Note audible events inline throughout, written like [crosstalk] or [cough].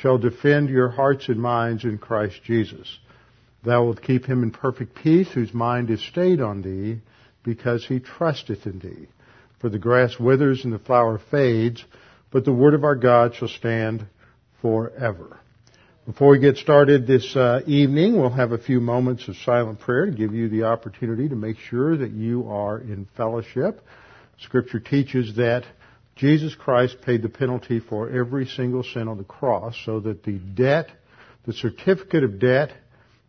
shall defend your hearts and minds in Christ Jesus. Thou wilt keep him in perfect peace whose mind is stayed on thee, because he trusteth in thee. For the grass withers and the flower fades, but the word of our God shall stand forever. Before we get started this uh, evening, we'll have a few moments of silent prayer to give you the opportunity to make sure that you are in fellowship. Scripture teaches that Jesus Christ paid the penalty for every single sin on the cross so that the debt, the certificate of debt,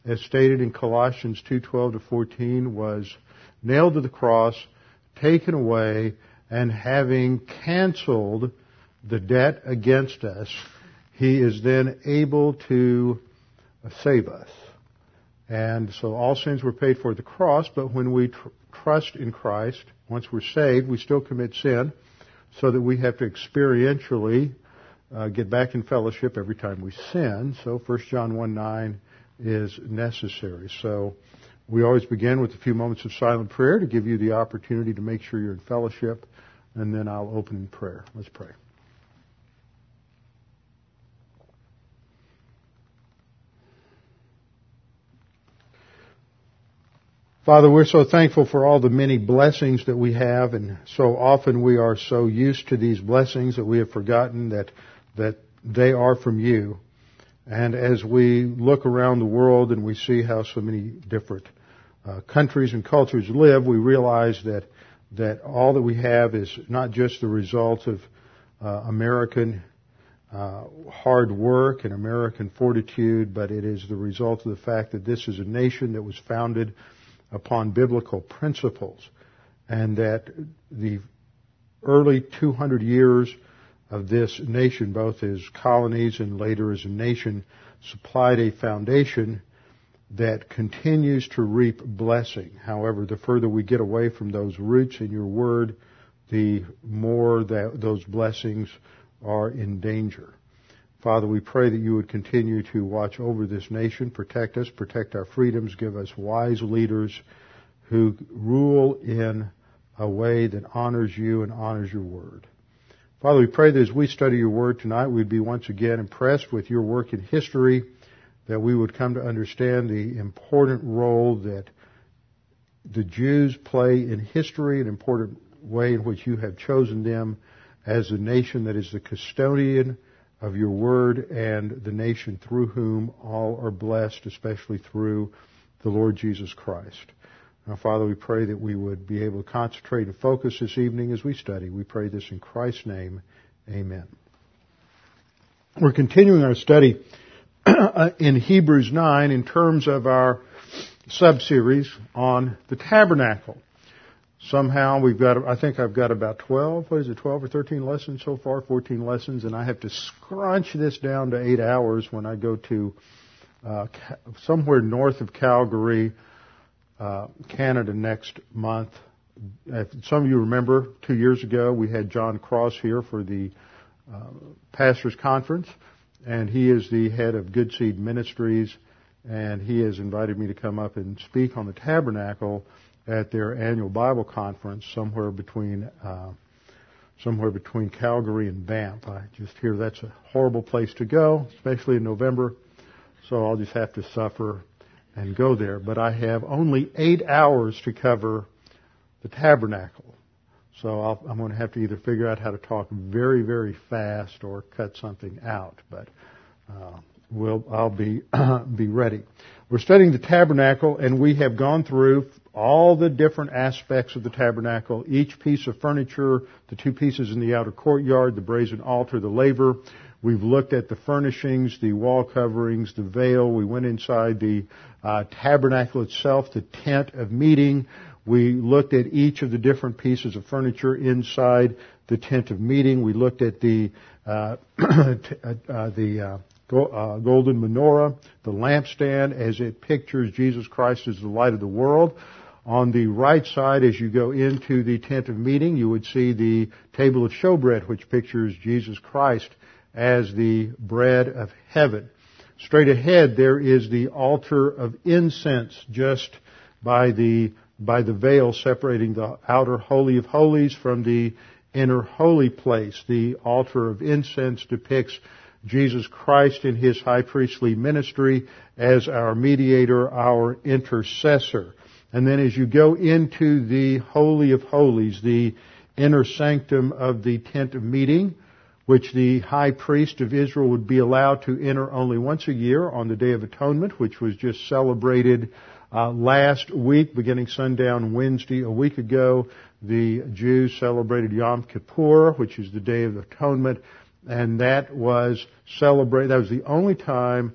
as stated in Colossians 2:12 to 14 was nailed to the cross, taken away, and having canceled the debt against us, he is then able to save us. And so all sins were paid for at the cross, but when we tr- trust in Christ, once we're saved, we still commit sin so that we have to experientially uh, get back in fellowship every time we sin. So 1 John 1 9 is necessary. So we always begin with a few moments of silent prayer to give you the opportunity to make sure you're in fellowship, and then I'll open in prayer. Let's pray. Father, we're so thankful for all the many blessings that we have, and so often we are so used to these blessings that we have forgotten that, that they are from you. And as we look around the world and we see how so many different uh, countries and cultures live, we realize that, that all that we have is not just the result of uh, American uh, hard work and American fortitude, but it is the result of the fact that this is a nation that was founded upon biblical principles and that the early 200 years of this nation, both as colonies and later as a nation, supplied a foundation that continues to reap blessing. However, the further we get away from those roots in your word, the more that those blessings are in danger. Father, we pray that you would continue to watch over this nation, protect us, protect our freedoms, give us wise leaders who rule in a way that honors you and honors your word. Father, we pray that as we study your word tonight, we'd be once again impressed with your work in history, that we would come to understand the important role that the Jews play in history, an important way in which you have chosen them as a nation that is the custodian of your word and the nation through whom all are blessed, especially through the Lord Jesus Christ. Now, Father, we pray that we would be able to concentrate and focus this evening as we study. We pray this in Christ's name. Amen. We're continuing our study [clears throat] in Hebrews 9 in terms of our sub-series on the tabernacle somehow we've got, I think I've got about 12, what is it, 12 or 13 lessons so far, 14 lessons, and I have to scrunch this down to eight hours when I go to uh, somewhere north of Calgary, uh, Canada next month. If some of you remember, two years ago we had John Cross here for the uh, pastors conference, and he is the head of Good Seed Ministries, and he has invited me to come up and speak on the tabernacle at their annual Bible conference somewhere between uh, somewhere between Calgary and Banff. I just hear that's a horrible place to go, especially in November. So I'll just have to suffer and go there. But I have only eight hours to cover the tabernacle. So i am going to have to either figure out how to talk very, very fast or cut something out. But uh, we'll, I'll be [clears throat] be ready. We're studying the tabernacle and we have gone through all the different aspects of the tabernacle, each piece of furniture, the two pieces in the outer courtyard, the brazen altar, the laver. We've looked at the furnishings, the wall coverings, the veil. We went inside the uh, tabernacle itself, the tent of meeting. We looked at each of the different pieces of furniture inside the tent of meeting. We looked at the uh, [clears throat] uh, the uh, uh, golden menorah, the lampstand as it pictures Jesus Christ as the light of the world. On the right side, as you go into the tent of meeting, you would see the table of showbread, which pictures Jesus Christ as the bread of heaven. Straight ahead, there is the altar of incense just by the, by the veil separating the outer holy of holies from the inner holy place. The altar of incense depicts Jesus Christ in his high priestly ministry as our mediator, our intercessor. And then as you go into the Holy of Holies, the inner sanctum of the tent of meeting, which the high priest of Israel would be allowed to enter only once a year on the Day of Atonement, which was just celebrated uh, last week, beginning sundown Wednesday a week ago. The Jews celebrated Yom Kippur, which is the Day of Atonement, and that was celebrated. That was the only time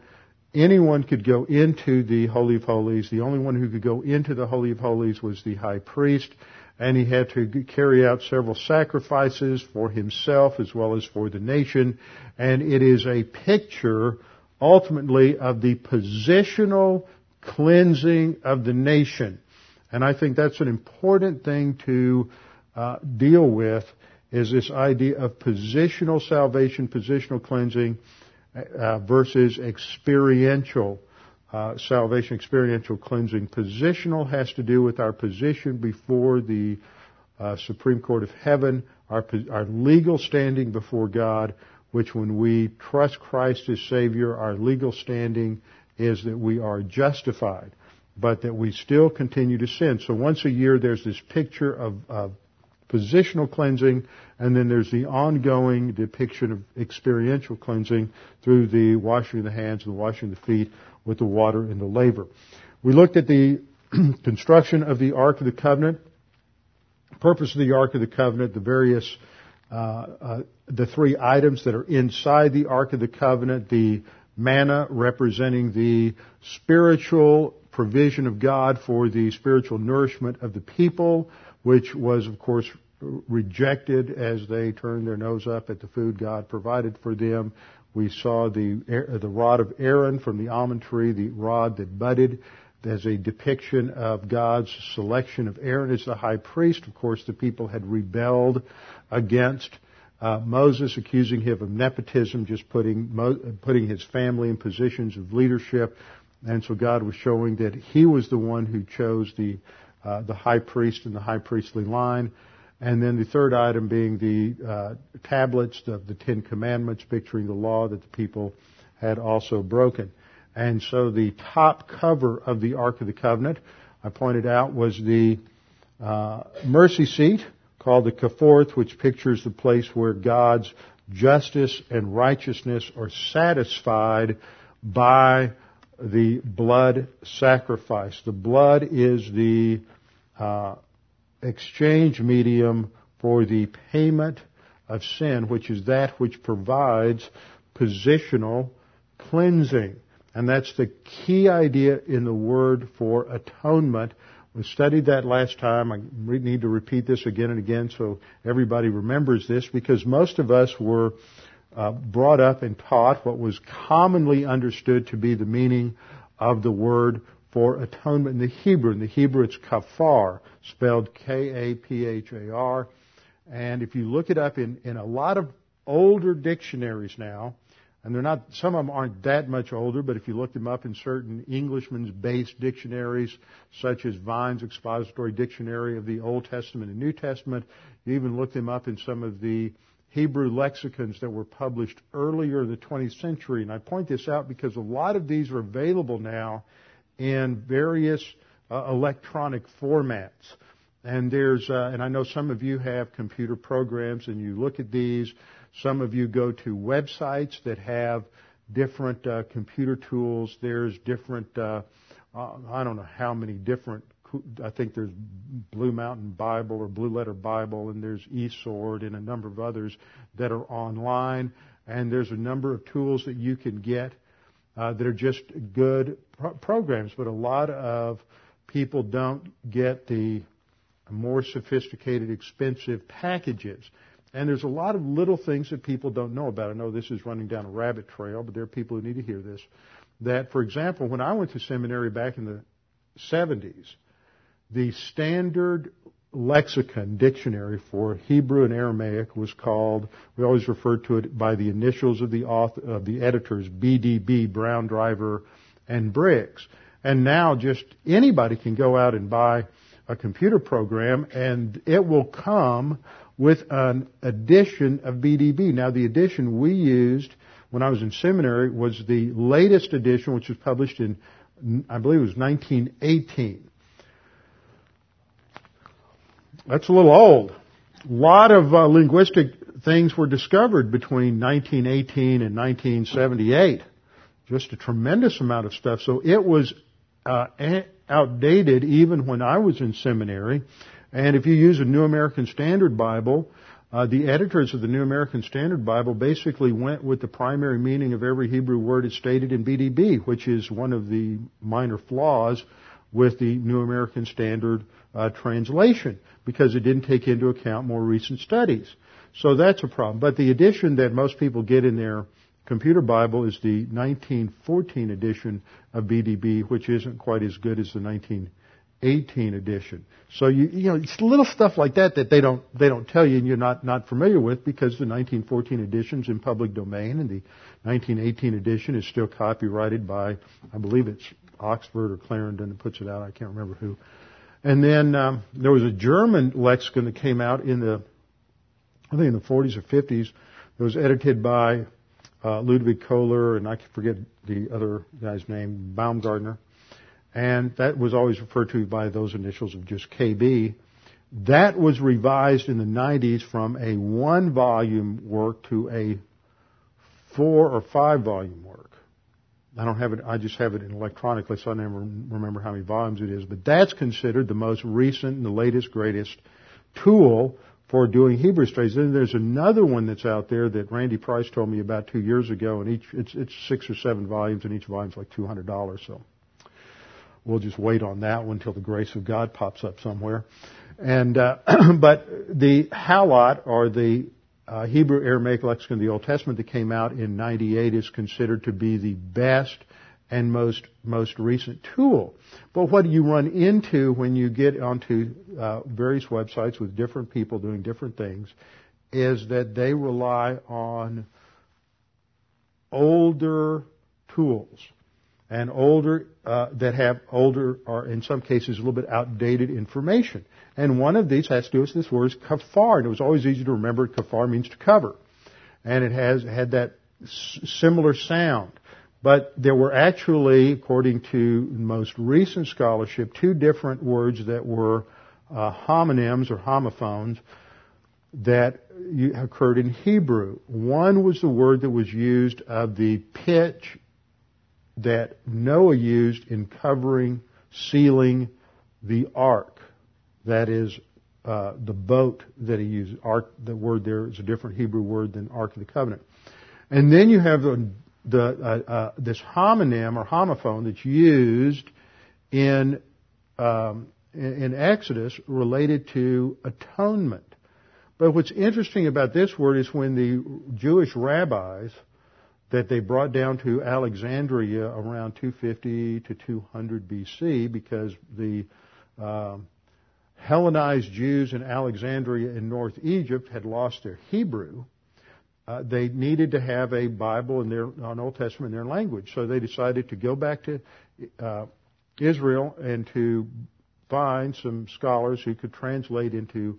anyone could go into the Holy of Holies. The only one who could go into the Holy of Holies was the high priest, and he had to carry out several sacrifices for himself as well as for the nation. And it is a picture, ultimately, of the positional cleansing of the nation. And I think that's an important thing to uh, deal with is this idea of positional salvation, positional cleansing, uh, versus experiential uh, salvation, experiential cleansing. Positional has to do with our position before the uh, Supreme Court of Heaven, our, our legal standing before God, which when we trust Christ as Savior, our legal standing is that we are justified, but that we still continue to sin. So once a year there's this picture of, of positional cleansing, and then there's the ongoing depiction of experiential cleansing through the washing of the hands and the washing of the feet with the water and the laver. We looked at the [clears throat] construction of the Ark of the Covenant, purpose of the Ark of the Covenant, the various, uh, uh, the three items that are inside the Ark of the Covenant, the manna representing the spiritual provision of God for the spiritual nourishment of the people, which was, of course, rejected as they turned their nose up at the food God provided for them. We saw the, the rod of Aaron from the almond tree, the rod that budded as a depiction of God's selection of Aaron as the high priest. Of course, the people had rebelled against uh, Moses, accusing him of nepotism, just putting putting his family in positions of leadership, and so God was showing that He was the one who chose the uh, the high priest and the high priestly line. And then the third item being the uh, tablets of the Ten Commandments, picturing the law that the people had also broken. And so the top cover of the Ark of the Covenant, I pointed out, was the uh, mercy seat called the Kapporeth, which pictures the place where God's justice and righteousness are satisfied by the blood sacrifice. The blood is the uh, exchange medium for the payment of sin, which is that which provides positional cleansing. And that's the key idea in the word for atonement. We studied that last time. I need to repeat this again and again so everybody remembers this because most of us were uh, brought up and taught what was commonly understood to be the meaning of the word for atonement in the Hebrew. In the Hebrew, it's kafar, spelled K-A-P-H-A-R. And if you look it up in, in a lot of older dictionaries now, and they're not, some of them aren't that much older, but if you look them up in certain Englishman's based dictionaries, such as Vine's Expository Dictionary of the Old Testament and New Testament, you even look them up in some of the Hebrew lexicons that were published earlier in the 20th century. And I point this out because a lot of these are available now in various uh, electronic formats. And there's, uh, and I know some of you have computer programs and you look at these. Some of you go to websites that have different uh, computer tools. There's different uh, uh, I don't know how many different. I think there's Blue Mountain Bible or Blue Letter Bible, and there's eSword and a number of others that are online. And there's a number of tools that you can get uh, that are just good pro- programs. But a lot of people don't get the more sophisticated, expensive packages. And there's a lot of little things that people don't know about. I know this is running down a rabbit trail, but there are people who need to hear this. That, for example, when I went to seminary back in the 70s, the standard lexicon dictionary for Hebrew and Aramaic was called, we always referred to it by the initials of the author, of the editors, BDB, Brown Driver, and Briggs. And now just anybody can go out and buy a computer program and it will come with an edition of BDB. Now the edition we used when I was in seminary was the latest edition which was published in, I believe it was 1918. That's a little old. A lot of uh, linguistic things were discovered between 1918 and 1978. Just a tremendous amount of stuff. So it was uh, outdated even when I was in seminary. And if you use a New American Standard Bible, uh, the editors of the New American Standard Bible basically went with the primary meaning of every Hebrew word as stated in BDB, which is one of the minor flaws with the New American Standard uh, translation, because it didn't take into account more recent studies. So that's a problem. But the edition that most people get in their computer Bible is the 1914 edition of BDB, which isn't quite as good as the 1918 edition. So you, you know, it's little stuff like that that they don't, they don't tell you and you're not, not familiar with because the 1914 edition's in public domain and the 1918 edition is still copyrighted by, I believe it's Oxford or Clarendon that puts it out. I can't remember who. And then um, there was a German lexicon that came out in the, I think in the 40s or 50s that was edited by uh, Ludwig Kohler, and I can forget the other guy's name, Baumgartner. And that was always referred to by those initials of just KB. That was revised in the 90s from a one volume work to a four or five volume work. I don't have it, I just have it electronically, so I never remember how many volumes it is. But that's considered the most recent and the latest, greatest tool for doing Hebrew studies. Then there's another one that's out there that Randy Price told me about two years ago, and each it's it's six or seven volumes, and each volume's like two hundred dollars. So we'll just wait on that one until the grace of God pops up somewhere. And uh, [clears throat] but the Halot or the uh, Hebrew Aramaic lexicon of the Old Testament that came out in '98 is considered to be the best and most most recent tool. But what you run into when you get onto uh, various websites with different people doing different things is that they rely on older tools and older uh, that have older or in some cases a little bit outdated information. And one of these has to do with this word kafar, and it was always easy to remember. Kafar means to cover, and it has had that s- similar sound. But there were actually, according to most recent scholarship, two different words that were uh, homonyms or homophones that occurred in Hebrew. One was the word that was used of the pitch that Noah used in covering, sealing the ark. That is uh, the boat that he used. Ark. The word there is a different Hebrew word than Ark of the Covenant. And then you have the the, uh, uh, this homonym or homophone that's used in, um, in Exodus related to atonement. But what's interesting about this word is when the Jewish rabbis that they brought down to Alexandria around 250 to 200 BC because the um, Hellenized Jews in Alexandria in North Egypt had lost their Hebrew uh, they needed to have a Bible in their an Old Testament in their language. So they decided to go back to uh, Israel and to find some scholars who could translate into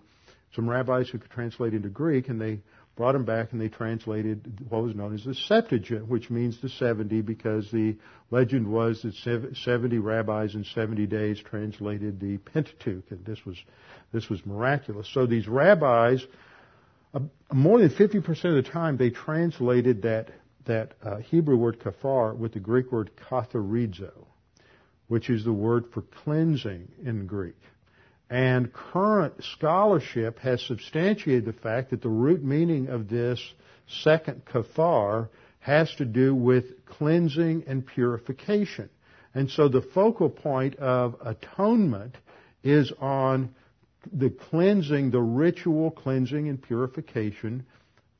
some rabbis who could translate into Greek, and they brought them back and they translated what was known as the Septuagint, which means the 70 because the legend was that 70 rabbis in 70 days translated the Pentateuch, and this was this was miraculous. So these rabbis more than 50% of the time they translated that, that uh, Hebrew word kafar with the Greek word katharizo. which is the word for cleansing in Greek. And current scholarship has substantiated the fact that the root meaning of this second kathar has to do with cleansing and purification. And so the focal point of atonement is on the cleansing, the ritual cleansing and purification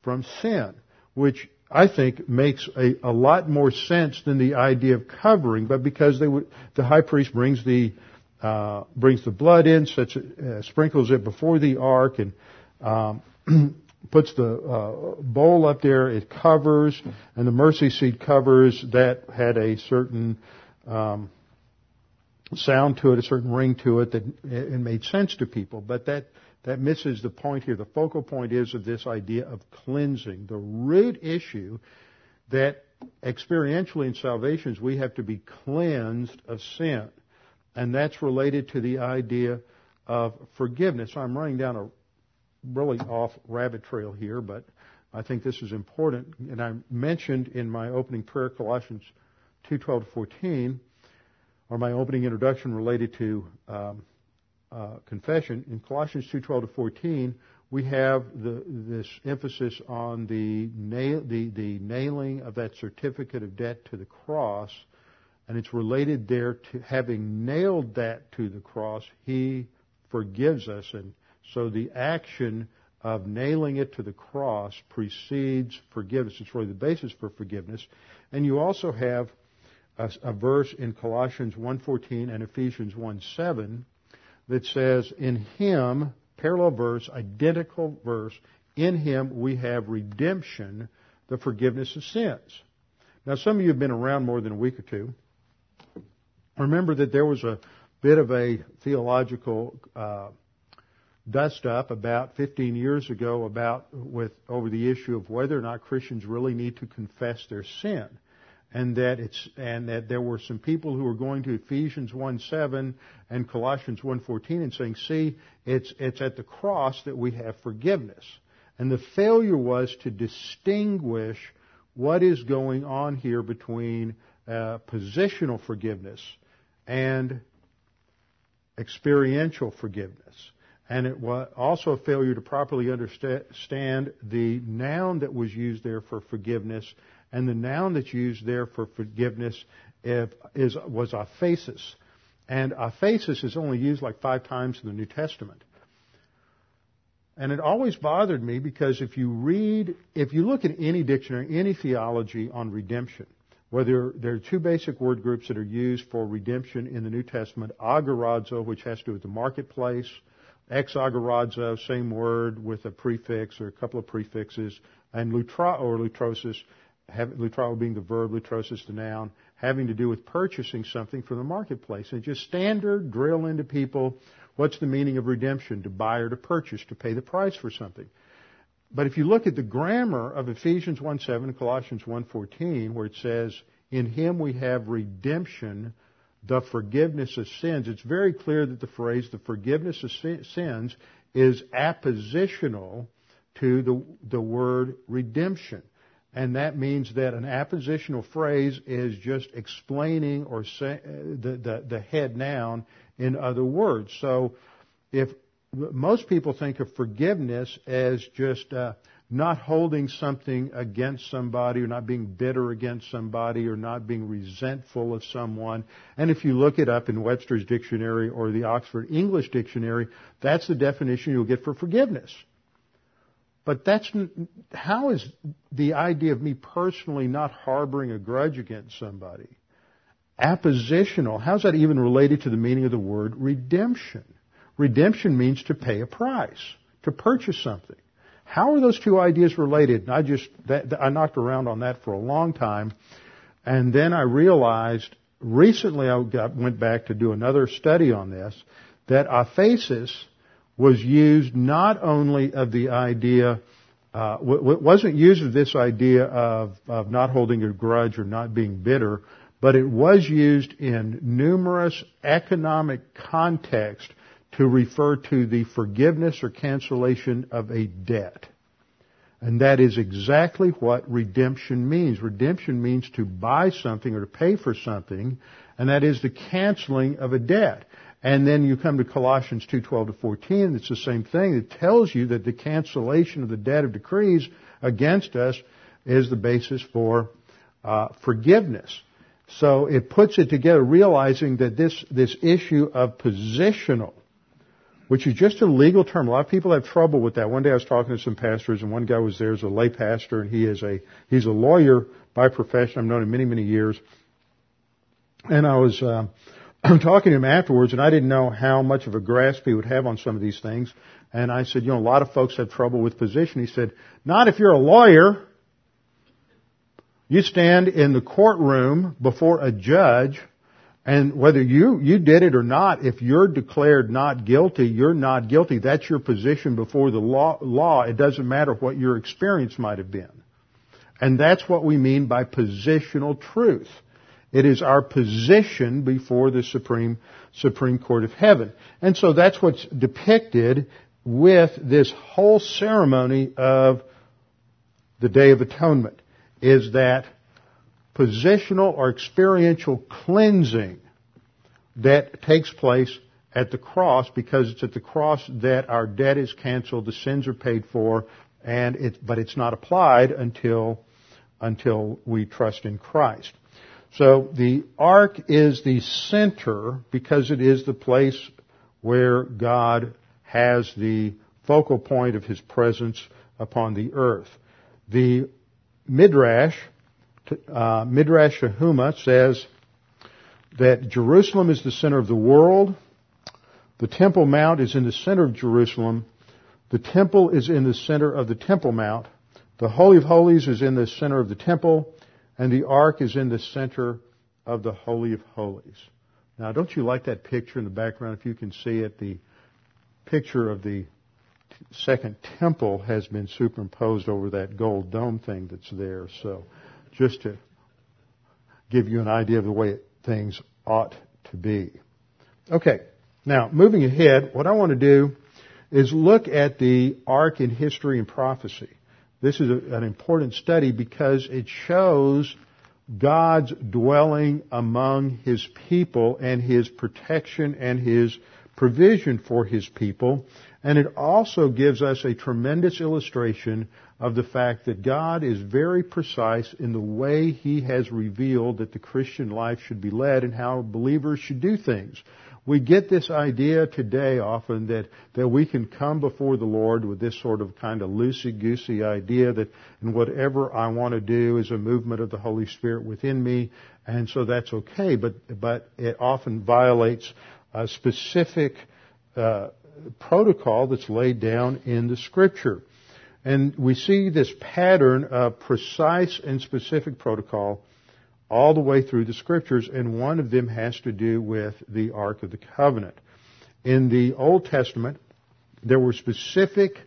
from sin, which I think makes a, a lot more sense than the idea of covering, but because would, the high priest brings the uh, brings the blood in, such uh, sprinkles it before the ark, and um, [clears throat] puts the uh, bowl up there. It covers, and the mercy seat covers that had a certain um, sound to it, a certain ring to it that it made sense to people. But that that misses the point here. The focal point is of this idea of cleansing. The root issue that experientially in salvations we have to be cleansed of sin. And that's related to the idea of forgiveness. I'm running down a really off rabbit trail here, but I think this is important. And I mentioned in my opening prayer Colossians 2:12 to 14, or my opening introduction related to um, uh, confession, in Colossians 2:12 to 14, we have the, this emphasis on the, nail, the, the nailing of that certificate of debt to the cross, and it's related there to having nailed that to the cross, He forgives us, and so the action of nailing it to the cross precedes forgiveness. It's really the basis for forgiveness, and you also have a, a verse in Colossians 1:14 and Ephesians 1:7 that says, In Him, parallel verse, identical verse, in Him we have redemption, the forgiveness of sins. Now, some of you have been around more than a week or two. Remember that there was a bit of a theological uh, dust up about 15 years ago about with over the issue of whether or not Christians really need to confess their sin and that it's and that there were some people who were going to Ephesians 1:7 and Colossians 1:14 and saying, "See, it's it's at the cross that we have forgiveness." And the failure was to distinguish what is going on here between uh, positional forgiveness and experiential forgiveness. And it was also a failure to properly understand the noun that was used there for forgiveness and the noun that's used there for forgiveness is, was aphesis. And aphesis is only used like five times in the New Testament. And it always bothered me because if you read, if you look at any dictionary, any theology on redemption, whether there are two basic word groups that are used for redemption in the New Testament, agorazo, which has to do with the marketplace, exagorazo, same word with a prefix or a couple of prefixes, and lutra or lutrosis, lutrao being the verb, lutrosis the noun, having to do with purchasing something from the marketplace. And just standard drill into people what's the meaning of redemption? To buy or to purchase, to pay the price for something. But if you look at the grammar of Ephesians 1.7 and Colossians 1.14, where it says, In Him we have redemption, the forgiveness of sins, it's very clear that the phrase, the forgiveness of sins, is appositional to the, the word redemption. And that means that an appositional phrase is just explaining or say, the, the, the head noun in other words. So if most people think of forgiveness as just uh, not holding something against somebody or not being bitter against somebody or not being resentful of someone. And if you look it up in Webster's dictionary or the Oxford English dictionary, that's the definition you'll get for forgiveness. But that's, how is the idea of me personally not harboring a grudge against somebody appositional? How's that even related to the meaning of the word redemption? Redemption means to pay a price, to purchase something. How are those two ideas related? And I just, that, I knocked around on that for a long time. And then I realized, recently I got, went back to do another study on this, that aphesis was used not only of the idea, uh, wasn't used of this idea of, of not holding a grudge or not being bitter, but it was used in numerous economic contexts to refer to the forgiveness or cancellation of a debt. And that is exactly what redemption means. Redemption means to buy something or to pay for something, and that is the canceling of a debt. And then you come to Colossians 2:12 to 14, it's the same thing. It tells you that the cancellation of the debt of decrees against us is the basis for uh, forgiveness. So it puts it together, realizing that this this issue of positional which is just a legal term. A lot of people have trouble with that. One day I was talking to some pastors, and one guy was there as a lay pastor, and he is a he's a lawyer by profession. I've known him many many years, and I was uh, [clears throat] talking to him afterwards, and I didn't know how much of a grasp he would have on some of these things. And I said, you know, a lot of folks have trouble with position. He said, not if you're a lawyer. You stand in the courtroom before a judge and whether you, you did it or not, if you're declared not guilty, you're not guilty. That's your position before the law, law. It doesn't matter what your experience might have been. And that's what we mean by positional truth. It is our position before the Supreme, Supreme Court of Heaven. And so that's what's depicted with this whole ceremony of the Day of Atonement, is that positional or experiential cleansing that takes place at the cross because it's at the cross that our debt is canceled, the sins are paid for, and it, but it's not applied until, until we trust in Christ. So the ark is the center because it is the place where God has the focal point of His presence upon the earth. The Midrash uh, Midrash Tanhuma says that Jerusalem is the center of the world. The Temple Mount is in the center of Jerusalem. The temple is in the center of the Temple Mount. The Holy of Holies is in the center of the temple. And the Ark is in the center of the Holy of Holies. Now, don't you like that picture in the background? If you can see it, the picture of the second temple has been superimposed over that gold dome thing that's there. So just to give you an idea of the way things ought to be. Okay, now moving ahead, what I want to do is look at the ark in history and prophecy. This is a, an important study because it shows God's dwelling among His people and His protection and His provision for His people. And it also gives us a tremendous illustration of the fact that God is very precise in the way He has revealed that the Christian life should be led and how believers should do things. We get this idea today often that, that we can come before the Lord with this sort of kind of loosey-goosey idea that and whatever I want to do is a movement of the Holy Spirit within me, and so that's okay, but, but it often violates a specific uh, protocol that's laid down in the Scripture. And we see this pattern of precise and specific protocol all the way through the scriptures, and one of them has to do with the Ark of the Covenant. In the Old Testament, there were specific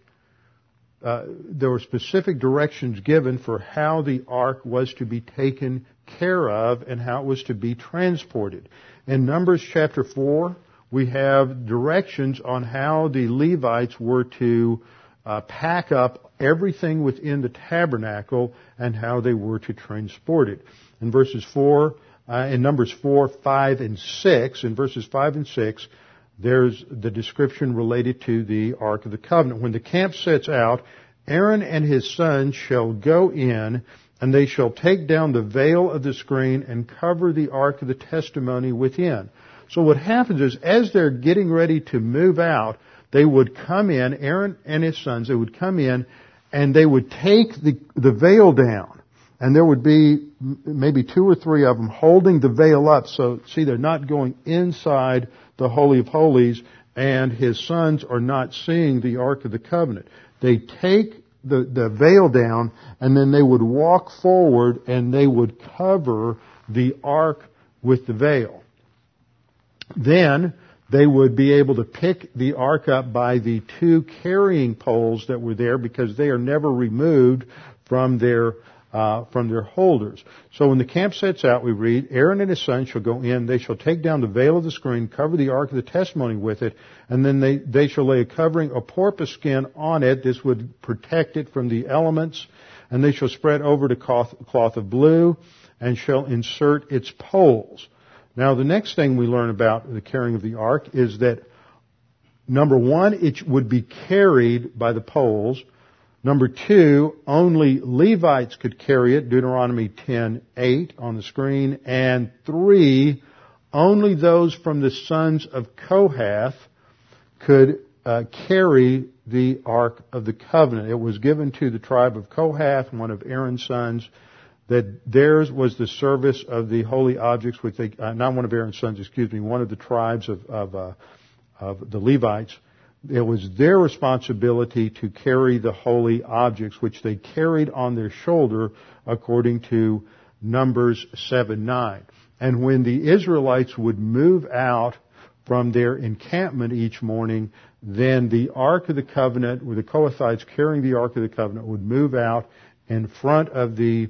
uh, there were specific directions given for how the ark was to be taken care of and how it was to be transported. In Numbers chapter 4, we have directions on how the Levites were to uh, pack up everything within the tabernacle and how they were to transport it. In verses 4, uh, in Numbers 4, 5, and 6, in verses 5 and 6, there's the description related to the Ark of the Covenant. When the camp sets out, Aaron and his sons shall go in, and they shall take down the veil of the screen and cover the Ark of the Testimony within. So what happens is, as they're getting ready to move out, they would come in, Aaron and his sons, they would come in and they would take the, the veil down. And there would be maybe two or three of them holding the veil up. So, see, they're not going inside the Holy of Holies and his sons are not seeing the Ark of the Covenant. They take the, the veil down and then they would walk forward and they would cover the Ark with the veil. Then, they would be able to pick the ark up by the two carrying poles that were there because they are never removed from their uh, from their holders. So when the camp sets out, we read, Aaron and his sons shall go in. They shall take down the veil of the screen, cover the ark of the testimony with it, and then they, they shall lay a covering of porpoise skin on it. This would protect it from the elements. And they shall spread over the cloth, cloth of blue and shall insert its poles. Now the next thing we learn about the carrying of the ark is that number one, it would be carried by the poles. Number two, only Levites could carry it, Deuteronomy 10:8 on the screen. And three, only those from the sons of Kohath could uh, carry the Ark of the Covenant. It was given to the tribe of Kohath, one of Aaron's sons, that theirs was the service of the holy objects, which they, uh, not one of Aaron's sons, excuse me, one of the tribes of, of, uh, of the Levites it was their responsibility to carry the holy objects, which they carried on their shoulder according to Numbers 7 9. And when the Israelites would move out from their encampment each morning, then the Ark of the Covenant, with the Kohathites carrying the Ark of the Covenant, would move out in front of the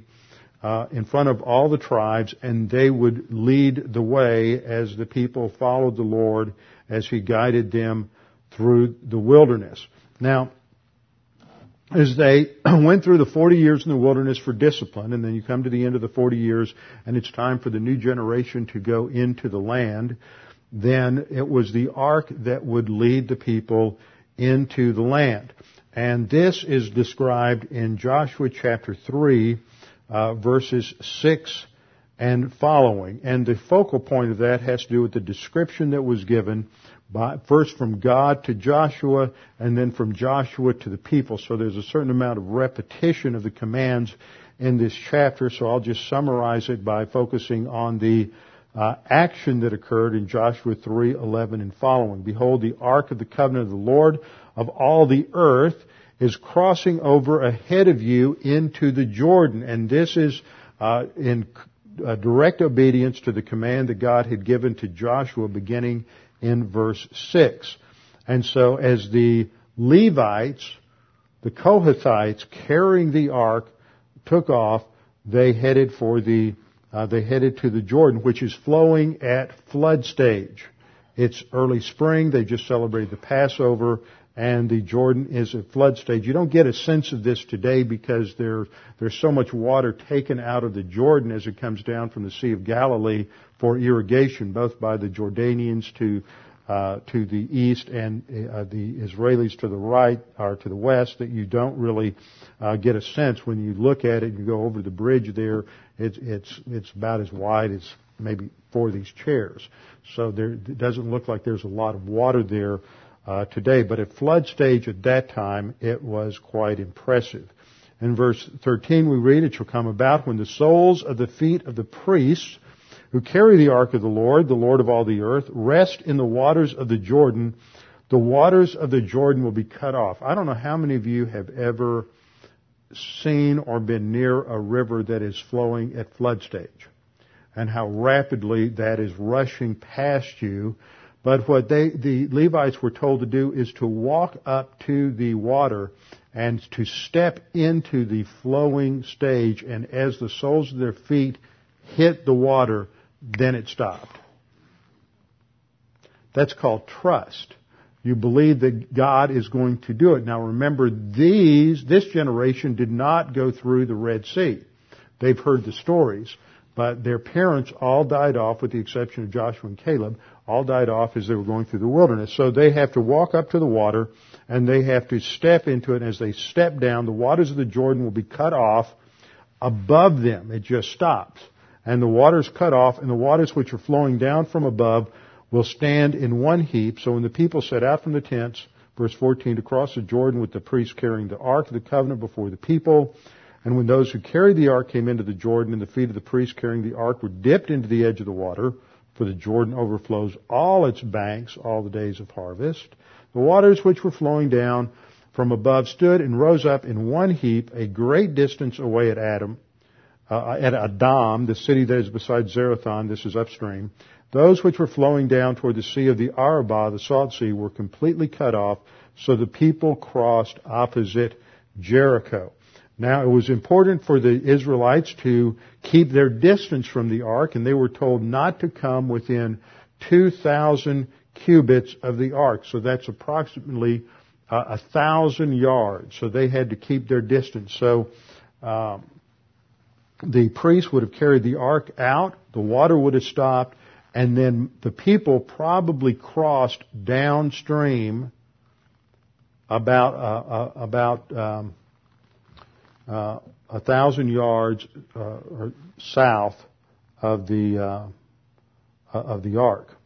uh, in front of all the tribes, and they would lead the way as the people followed the Lord as He guided them through the wilderness. Now, as they [clears throat] went through the 40 years in the wilderness for discipline, and then you come to the end of the 40 years, and it's time for the new generation to go into the land, then it was the ark that would lead the people into the land. And this is described in Joshua chapter 3, uh, verses 6 and following. And the focal point of that has to do with the description that was given by, first from God to Joshua and then from Joshua to the people. So there's a certain amount of repetition of the commands in this chapter. So I'll just summarize it by focusing on the uh, action that occurred in Joshua 3:11 and following. Behold, the ark of the covenant of the Lord of all the earth is crossing over ahead of you into the Jordan, and this is uh, in uh, direct obedience to the command that God had given to Joshua beginning in verse 6. And so as the Levites, the Kohathites carrying the ark took off, they headed for the, uh, they headed to the Jordan, which is flowing at flood stage. It's early spring. They just celebrated the Passover and the Jordan is at flood stage. You don't get a sense of this today because there, there's so much water taken out of the Jordan as it comes down from the Sea of Galilee for irrigation, both by the Jordanians to uh, to the east and uh, the Israelis to the right or to the west that you don't really uh, get a sense when you look at it. You go over the bridge there; it's it's it's about as wide as maybe four of these chairs. So there it doesn't look like there's a lot of water there uh, today, but at flood stage at that time, it was quite impressive. In verse 13 we read, It shall come about when the soles of the feet of the priests who carry the ark of the Lord, the Lord of all the earth, rest in the waters of the Jordan, the waters of the Jordan will be cut off. I don't know how many of you have ever seen or been near a river that is flowing at flood stage and how rapidly that is rushing past you but what they, the Levites were told to do is to walk up to the water and to step into the flowing stage. And as the soles of their feet hit the water, then it stopped. That's called trust. You believe that God is going to do it. Now remember, these, this generation did not go through the Red Sea. They've heard the stories, but their parents all died off with the exception of Joshua and Caleb all died off as they were going through the wilderness. So they have to walk up to the water and they have to step into it. As they step down, the waters of the Jordan will be cut off above them. It just stops. And the waters cut off and the waters which are flowing down from above will stand in one heap. So when the people set out from the tents, verse 14, to cross the Jordan with the priests carrying the ark of the covenant before the people, and when those who carried the ark came into the Jordan and the feet of the priests carrying the ark were dipped into the edge of the water, for the Jordan overflows all its banks all the days of harvest. The waters which were flowing down from above stood and rose up in one heap a great distance away at Adam, uh, at Adam, the city that is beside Zarethan, this is upstream. Those which were flowing down toward the sea of the Arabah, the salt sea, were completely cut off, so the people crossed opposite Jericho. Now, it was important for the Israelites to keep their distance from the ark, and they were told not to come within 2,000 cubits of the ark. So that's approximately uh, a thousand yards. So they had to keep their distance. So um, the priest would have carried the ark out, the water would have stopped, and then the people probably crossed downstream about uh, uh, about um, uh, a thousand yards uh, south of the uh, of the ark.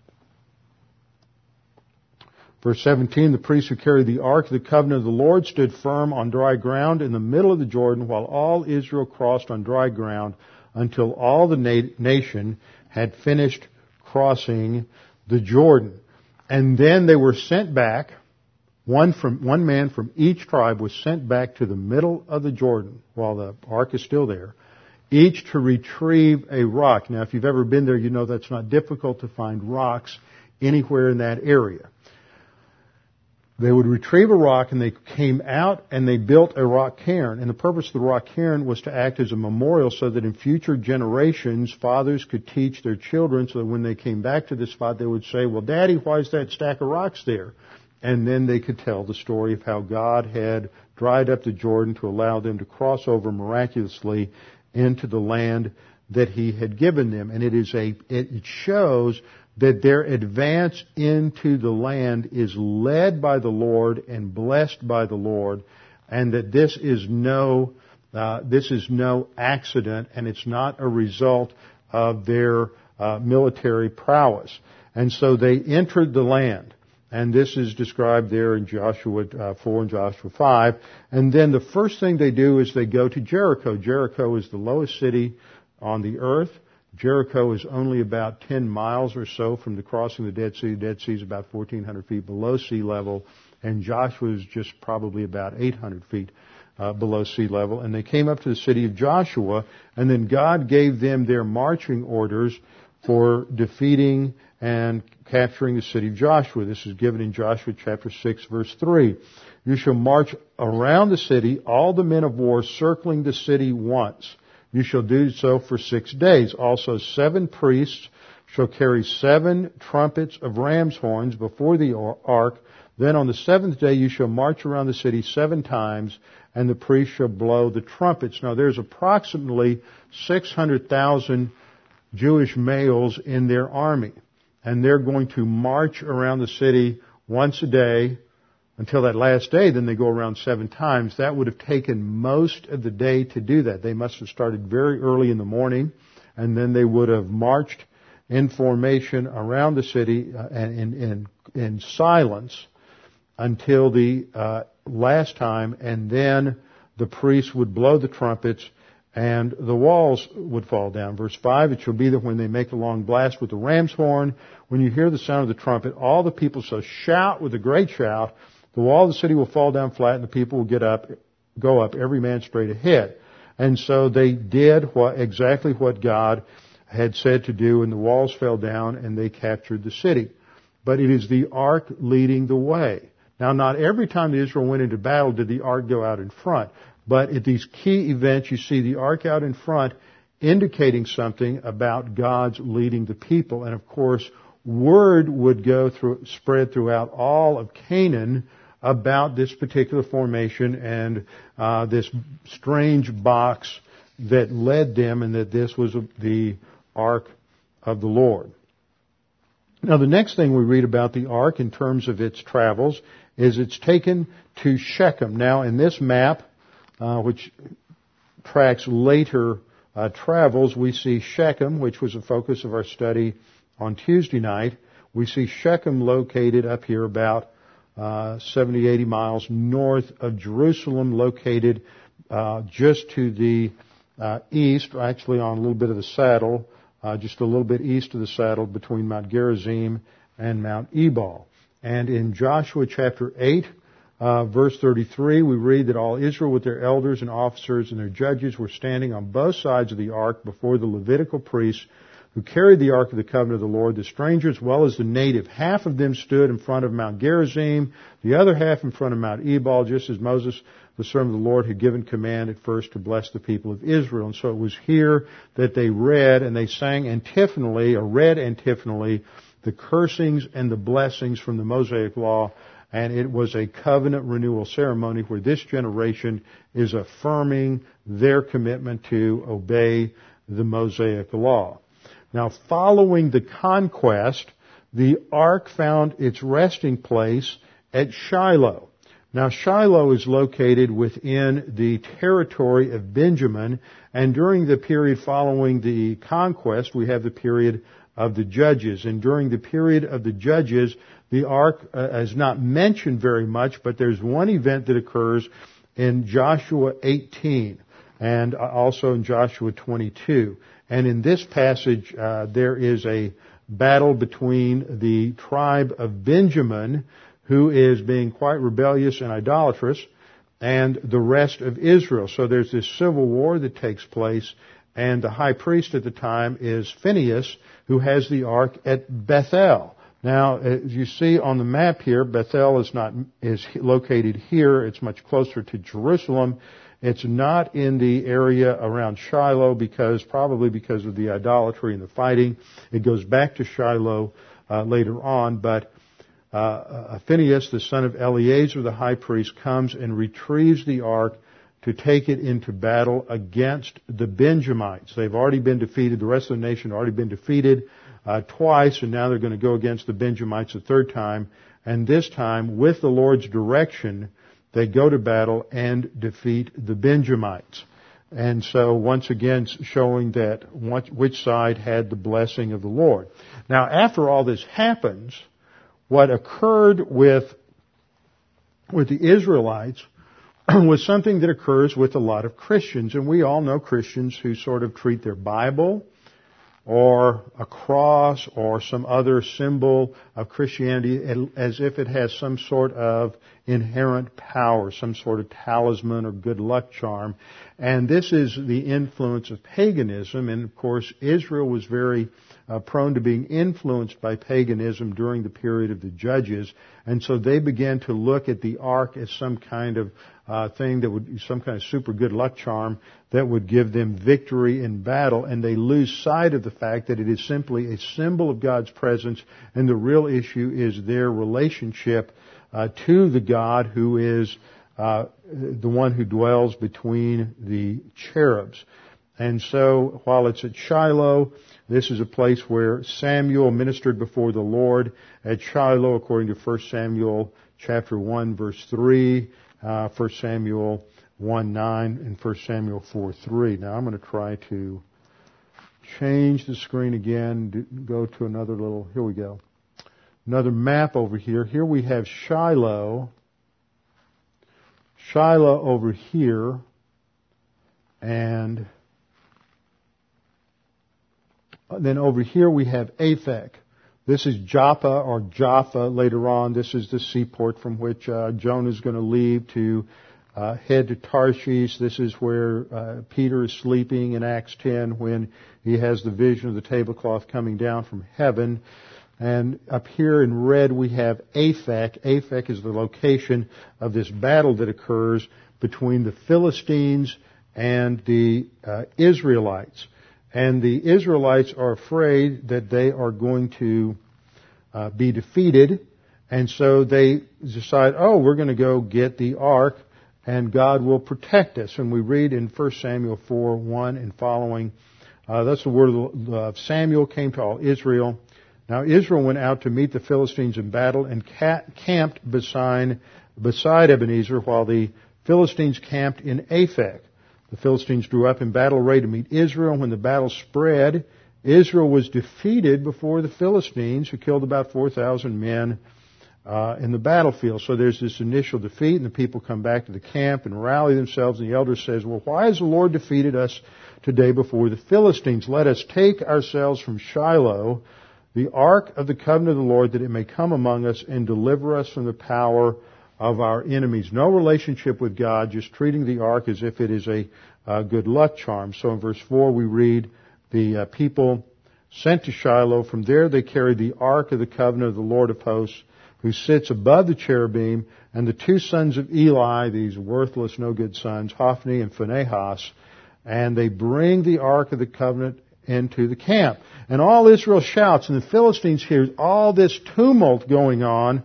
Verse 17, the priests who carried the ark of the covenant of the Lord stood firm on dry ground in the middle of the Jordan while all Israel crossed on dry ground until all the na- nation had finished crossing the Jordan. And then they were sent back. One from, one man from each tribe was sent back to the middle of the Jordan while the ark is still there, each to retrieve a rock. Now if you've ever been there, you know that's not difficult to find rocks anywhere in that area. They would retrieve a rock and they came out and they built a rock cairn. And the purpose of the rock cairn was to act as a memorial so that in future generations, fathers could teach their children so that when they came back to this spot, they would say, well, daddy, why is that stack of rocks there? And then they could tell the story of how God had dried up the Jordan to allow them to cross over miraculously into the land that he had given them. And it is a, it shows that their advance into the land is led by the Lord and blessed by the Lord, and that this is no uh, this is no accident, and it's not a result of their uh, military prowess. And so they entered the land, and this is described there in Joshua uh, 4 and Joshua 5. And then the first thing they do is they go to Jericho. Jericho is the lowest city on the earth. Jericho is only about 10 miles or so from the crossing of the Dead Sea. The Dead Sea is about 1,400 feet below sea level, and Joshua is just probably about 800 feet uh, below sea level. And they came up to the city of Joshua, and then God gave them their marching orders for defeating and capturing the city of Joshua. This is given in Joshua chapter 6 verse 3. You shall march around the city, all the men of war circling the city once. You shall do so for six days. Also seven priests shall carry seven trumpets of ram's horns before the ark. Then on the seventh day you shall march around the city seven times, and the priests shall blow the trumpets. Now there's approximately 600,000 Jewish males in their army, and they're going to march around the city once a day until that last day, then they go around seven times. That would have taken most of the day to do that. They must have started very early in the morning, and then they would have marched in formation around the city uh, and in, in, in silence until the uh, last time, and then the priests would blow the trumpets and the walls would fall down. Verse 5, it shall be that when they make a long blast with the ram's horn, when you hear the sound of the trumpet, all the people shall shout with a great shout, the wall of the city will fall down flat and the people will get up, go up, every man straight ahead. And so they did what, exactly what God had said to do and the walls fell down and they captured the city. But it is the ark leading the way. Now not every time that Israel went into battle did the ark go out in front. But at these key events you see the ark out in front indicating something about God's leading the people. And of course, word would go through, spread throughout all of Canaan about this particular formation and uh, this strange box that led them and that this was the ark of the Lord. Now the next thing we read about the ark in terms of its travels is it's taken to Shechem. Now in this map, uh, which tracks later uh, travels, we see Shechem, which was the focus of our study on Tuesday night. We see Shechem located up here about uh, 70, 80 miles north of Jerusalem, located uh, just to the uh, east, actually on a little bit of the saddle, uh, just a little bit east of the saddle between Mount Gerizim and Mount Ebal. And in Joshua chapter 8, uh, verse 33, we read that all Israel with their elders and officers and their judges were standing on both sides of the ark before the Levitical priests who carried the ark of the covenant of the Lord, the stranger as well as the native. Half of them stood in front of Mount Gerizim, the other half in front of Mount Ebal, just as Moses, the servant of the Lord, had given command at first to bless the people of Israel. And so it was here that they read and they sang antiphonally, or read antiphonally, the cursings and the blessings from the Mosaic Law and it was a covenant renewal ceremony where this generation is affirming their commitment to obey the Mosaic Law. Now, following the conquest, the ark found its resting place at Shiloh. Now, Shiloh is located within the territory of Benjamin, and during the period following the conquest, we have the period of the judges. And during the period of the judges, the ark uh, is not mentioned very much, but there's one event that occurs in Joshua 18 and also in Joshua 22. And in this passage, uh, there is a battle between the tribe of Benjamin, who is being quite rebellious and idolatrous, and the rest of Israel. So there's this civil war that takes place, and the high priest at the time is Phineas, who has the ark at Bethel. Now, as you see on the map here, Bethel is not is located here. It's much closer to Jerusalem. It's not in the area around Shiloh because probably because of the idolatry and the fighting. It goes back to Shiloh uh, later on, but uh, uh, Phinehas, the son of Eleazar, the high priest, comes and retrieves the ark to take it into battle against the Benjamites. They've already been defeated. The rest of the nation already been defeated uh, twice, and now they're going to go against the Benjamites a third time. And this time, with the Lord's direction, they go to battle and defeat the Benjamites. And so, once again, showing that which side had the blessing of the Lord. Now, after all this happens, what occurred with, with the Israelites [clears throat] was something that occurs with a lot of Christians. And we all know Christians who sort of treat their Bible or a cross or some other symbol of Christianity as if it has some sort of inherent power, some sort of talisman or good luck charm. And this is the influence of paganism. And of course, Israel was very uh, prone to being influenced by paganism during the period of the judges. And so they began to look at the ark as some kind of uh, thing that would, some kind of super good luck charm that would give them victory in battle. And they lose sight of the fact that it is simply a symbol of God's presence. And the real issue is their relationship uh, to the God who is uh, the one who dwells between the cherubs. And so, while it's at Shiloh, this is a place where Samuel ministered before the Lord at Shiloh, according to 1 Samuel chapter 1, verse 3, uh, 1 Samuel 1, 9, and 1 Samuel 4, 3. Now, I'm going to try to change the screen again, go to another little, here we go. Another map over here. Here we have Shiloh. Shiloh over here. And then over here we have Aphek. This is Joppa or Jaffa later on. This is the seaport from which uh, Jonah is going to leave to uh, head to Tarshish. This is where uh, Peter is sleeping in Acts 10 when he has the vision of the tablecloth coming down from heaven. And up here in red we have Aphek. Aphek is the location of this battle that occurs between the Philistines and the uh, Israelites. And the Israelites are afraid that they are going to uh, be defeated. And so they decide, oh, we're going to go get the ark and God will protect us. And we read in 1 Samuel 4, 1 and following, uh, that's the word of Samuel came to all Israel. Now Israel went out to meet the Philistines in battle and camped beside, beside Ebenezer while the Philistines camped in Aphek. The Philistines drew up in battle array to meet Israel. When the battle spread, Israel was defeated before the Philistines, who killed about 4,000 men uh, in the battlefield. So there's this initial defeat, and the people come back to the camp and rally themselves. And the elder says, "Well, why has the Lord defeated us today before the Philistines? Let us take ourselves from Shiloh." The ark of the covenant of the Lord that it may come among us and deliver us from the power of our enemies. No relationship with God, just treating the ark as if it is a, a good luck charm. So in verse 4 we read, the uh, people sent to Shiloh. From there they carried the ark of the covenant of the Lord of hosts, who sits above the cherubim, and the two sons of Eli, these worthless, no good sons, Hophni and Phinehas, and they bring the ark of the covenant into the camp. And all Israel shouts, and the Philistines hear all this tumult going on,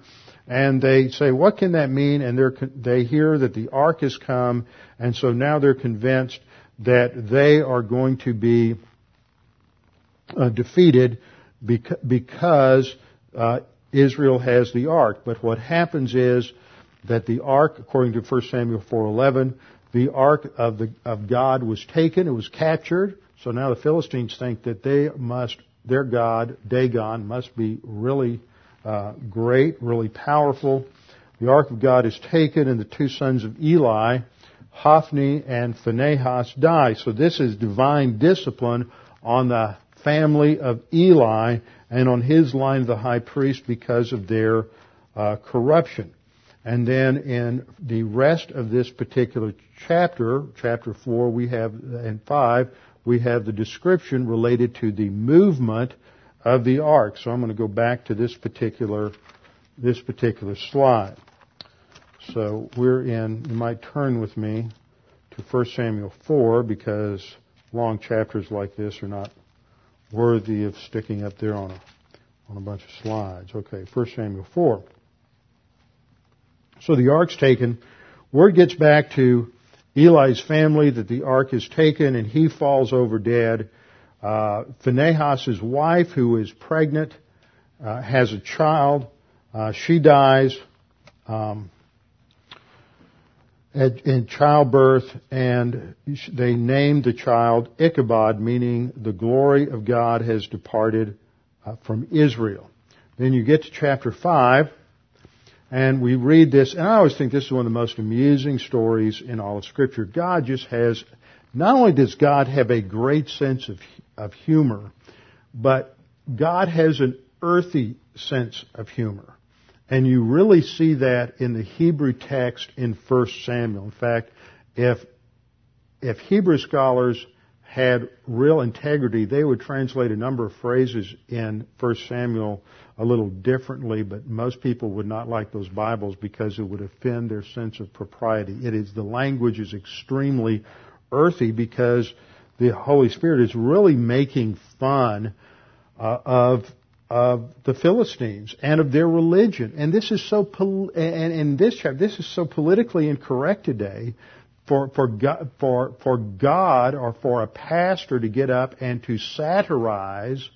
and they say, what can that mean? And they hear that the ark has come, and so now they're convinced that they are going to be uh, defeated because uh, Israel has the ark. But what happens is that the ark, according to 1 Samuel 4:11, the ark of the of God was taken, it was captured. So now the Philistines think that they must, their God Dagon must be really uh, great, really powerful. The ark of God is taken, and the two sons of Eli, Hophni and Phinehas, die. So this is divine discipline on the family of Eli and on his line, of the high priest, because of their uh, corruption. And then in the rest of this particular chapter, chapter 4, we have, and 5, we have the description related to the movement of the ark. So I'm going to go back to this particular, this particular slide. So we're in, you might turn with me to 1 Samuel 4 because long chapters like this are not worthy of sticking up there on a, on a bunch of slides. Okay, 1 Samuel 4. So the ark's taken. Word gets back to Eli's family that the ark is taken and he falls over dead. Uh, Phinehas' wife, who is pregnant, uh, has a child. Uh, she dies um, at, in childbirth, and they named the child Ichabod, meaning the glory of God has departed uh, from Israel. Then you get to chapter 5, and we read this, and I always think this is one of the most amusing stories in all of Scripture. God just has, not only does God have a great sense of, of humor, but God has an earthy sense of humor. And you really see that in the Hebrew text in 1 Samuel. In fact, if, if Hebrew scholars had real integrity, they would translate a number of phrases in 1 Samuel a little differently, but most people would not like those Bibles because it would offend their sense of propriety. It is, the language is extremely earthy because the Holy Spirit is really making fun uh, of of the Philistines and of their religion. And this is so, pol- and in this chapter, this is so politically incorrect today for, for, God, for, for God or for a pastor to get up and to satirize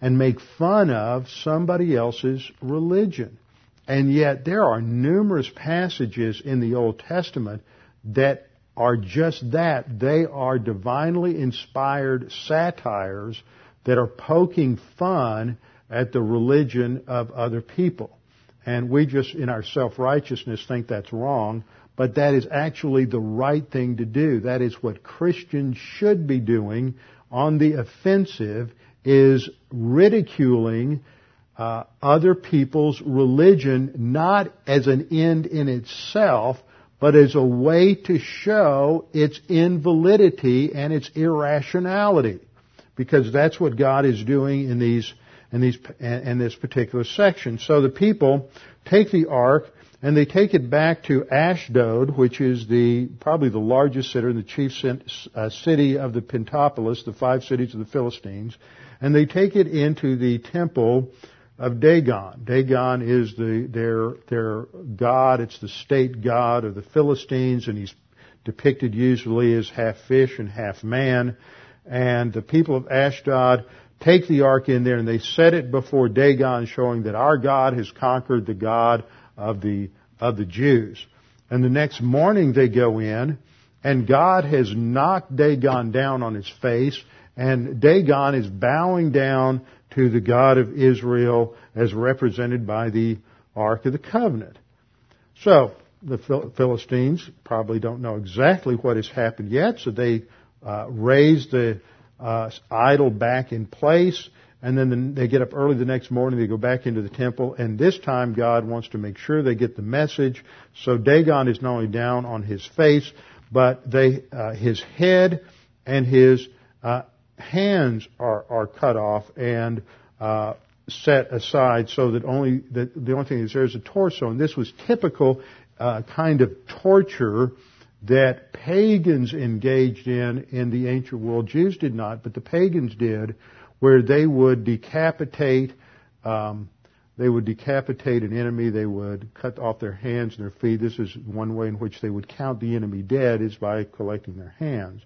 and make fun of somebody else's religion. And yet there are numerous passages in the Old Testament that are just that. They are divinely inspired satires that are poking fun at the religion of other people. And we just, in our self-righteousness, think that's wrong but that is actually the right thing to do. That is what Christians should be doing on the offensive is ridiculing uh, other people's religion not as an end in itself, but as a way to show its invalidity and its irrationality. Because that's what God is doing in these, in these, in this particular section. So the people take the ark, and they take it back to Ashdod, which is the probably the largest city and the chief uh, city of the Pentapolis, the five cities of the Philistines, and they take it into the temple of Dagon. Dagon is the their their god. It's the state god of the Philistines, and he's depicted usually as half fish and half man. And the people of Ashdod take the ark in there and they set it before Dagon, showing that our God has conquered the God of the, of the Jews. And the next morning they go in, and God has knocked Dagon down on his face, and Dagon is bowing down to the God of Israel as represented by the Ark of the Covenant. So, the Philistines probably don't know exactly what has happened yet, so they uh, raise the uh, idol back in place and then they get up early the next morning, they go back into the temple, and this time God wants to make sure they get the message. So Dagon is not only down on his face, but they, uh, his head and his uh, hands are, are cut off and uh, set aside so that only the, the only thing is there's a torso. And this was typical uh, kind of torture that pagans engaged in in the ancient world. Jews did not, but the pagans did, where they would decapitate. Um, they would decapitate an enemy. They would cut off their hands and their feet. This is one way in which they would count the enemy dead is by collecting their hands.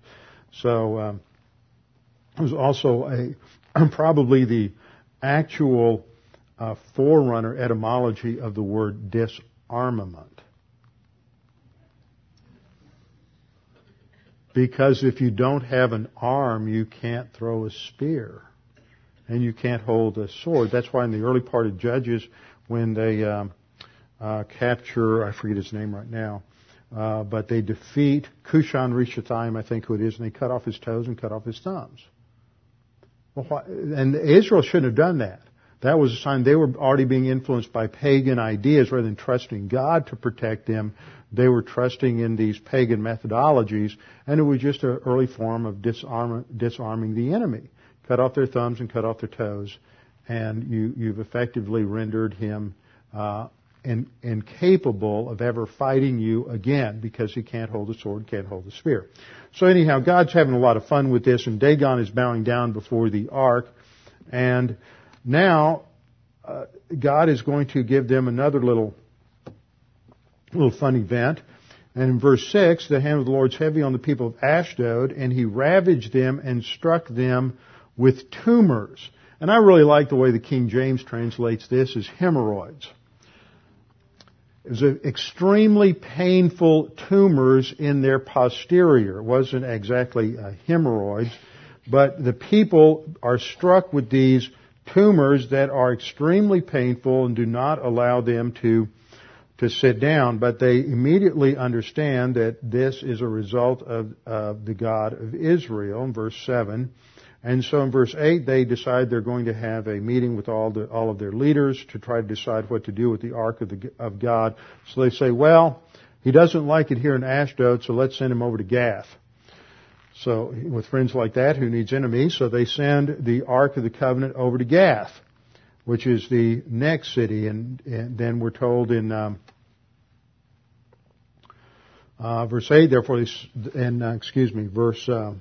So um, it was also a [clears throat] probably the actual uh, forerunner etymology of the word disarmament. Because if you don't have an arm, you can't throw a spear. And you can't hold a sword. That's why in the early part of Judges, when they um, uh, capture, I forget his name right now, uh, but they defeat Cushan Rishathaim, I think who it is, and they cut off his toes and cut off his thumbs. Well, and Israel shouldn't have done that. That was a sign they were already being influenced by pagan ideas rather than trusting God to protect them. They were trusting in these pagan methodologies, and it was just an early form of disarm, disarming the enemy. Cut off their thumbs and cut off their toes, and you, you've effectively rendered him uh, in, incapable of ever fighting you again because he can't hold a sword, can't hold a spear. So anyhow, God's having a lot of fun with this, and Dagon is bowing down before the ark, and now uh, God is going to give them another little little fun event. And in verse 6, the hand of the Lord's heavy on the people of Ashdod, and he ravaged them and struck them with tumors. And I really like the way the King James translates this as hemorrhoids. It was extremely painful tumors in their posterior. It wasn't exactly hemorrhoids, but the people are struck with these tumors that are extremely painful and do not allow them to to sit down, but they immediately understand that this is a result of, of the God of Israel in verse 7. And so in verse 8, they decide they're going to have a meeting with all, the, all of their leaders to try to decide what to do with the Ark of, the, of God. So they say, well, he doesn't like it here in Ashdod, so let's send him over to Gath. So with friends like that, who needs enemies? So they send the Ark of the Covenant over to Gath, which is the next city. And, and then we're told in um, uh, verse 8, therefore, and uh, excuse me, verse uh,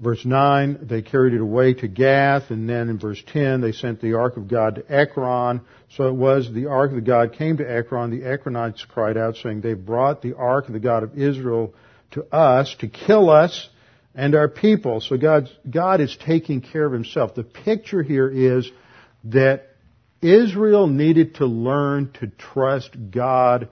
Verse 9, they carried it away to Gath, and then in verse 10, they sent the ark of God to Ekron. So it was the ark of the God came to Ekron. The Ekronites cried out, saying, They brought the ark of the God of Israel to us to kill us and our people. So God, God is taking care of himself. The picture here is that Israel needed to learn to trust God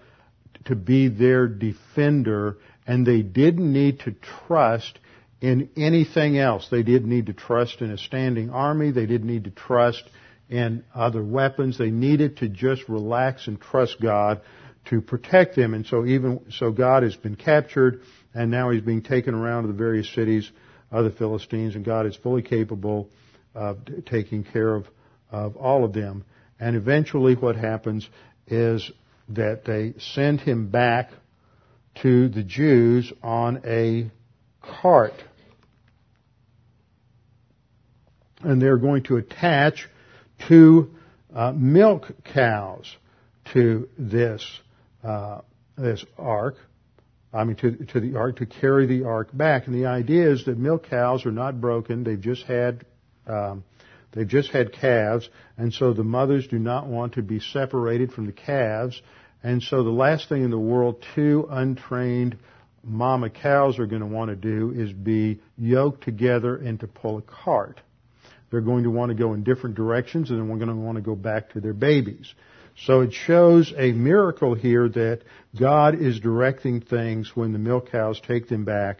to be their defender, and they didn't need to trust in anything else. They didn't need to trust in a standing army. They didn't need to trust in other weapons. They needed to just relax and trust God to protect them. And so even, so God has been captured and now he's being taken around to the various cities of the Philistines and God is fully capable of taking care of, of all of them. And eventually what happens is that they send him back to the Jews on a cart and they're going to attach two uh, milk cows to this uh, this ark. I mean, to, to the ark to carry the ark back. And the idea is that milk cows are not broken; they've just had um, they've just had calves, and so the mothers do not want to be separated from the calves. And so the last thing in the world two untrained mama cows are going to want to do is be yoked together and to pull a cart. They're going to want to go in different directions and then we're going to want to go back to their babies. So it shows a miracle here that God is directing things when the milk cows take them back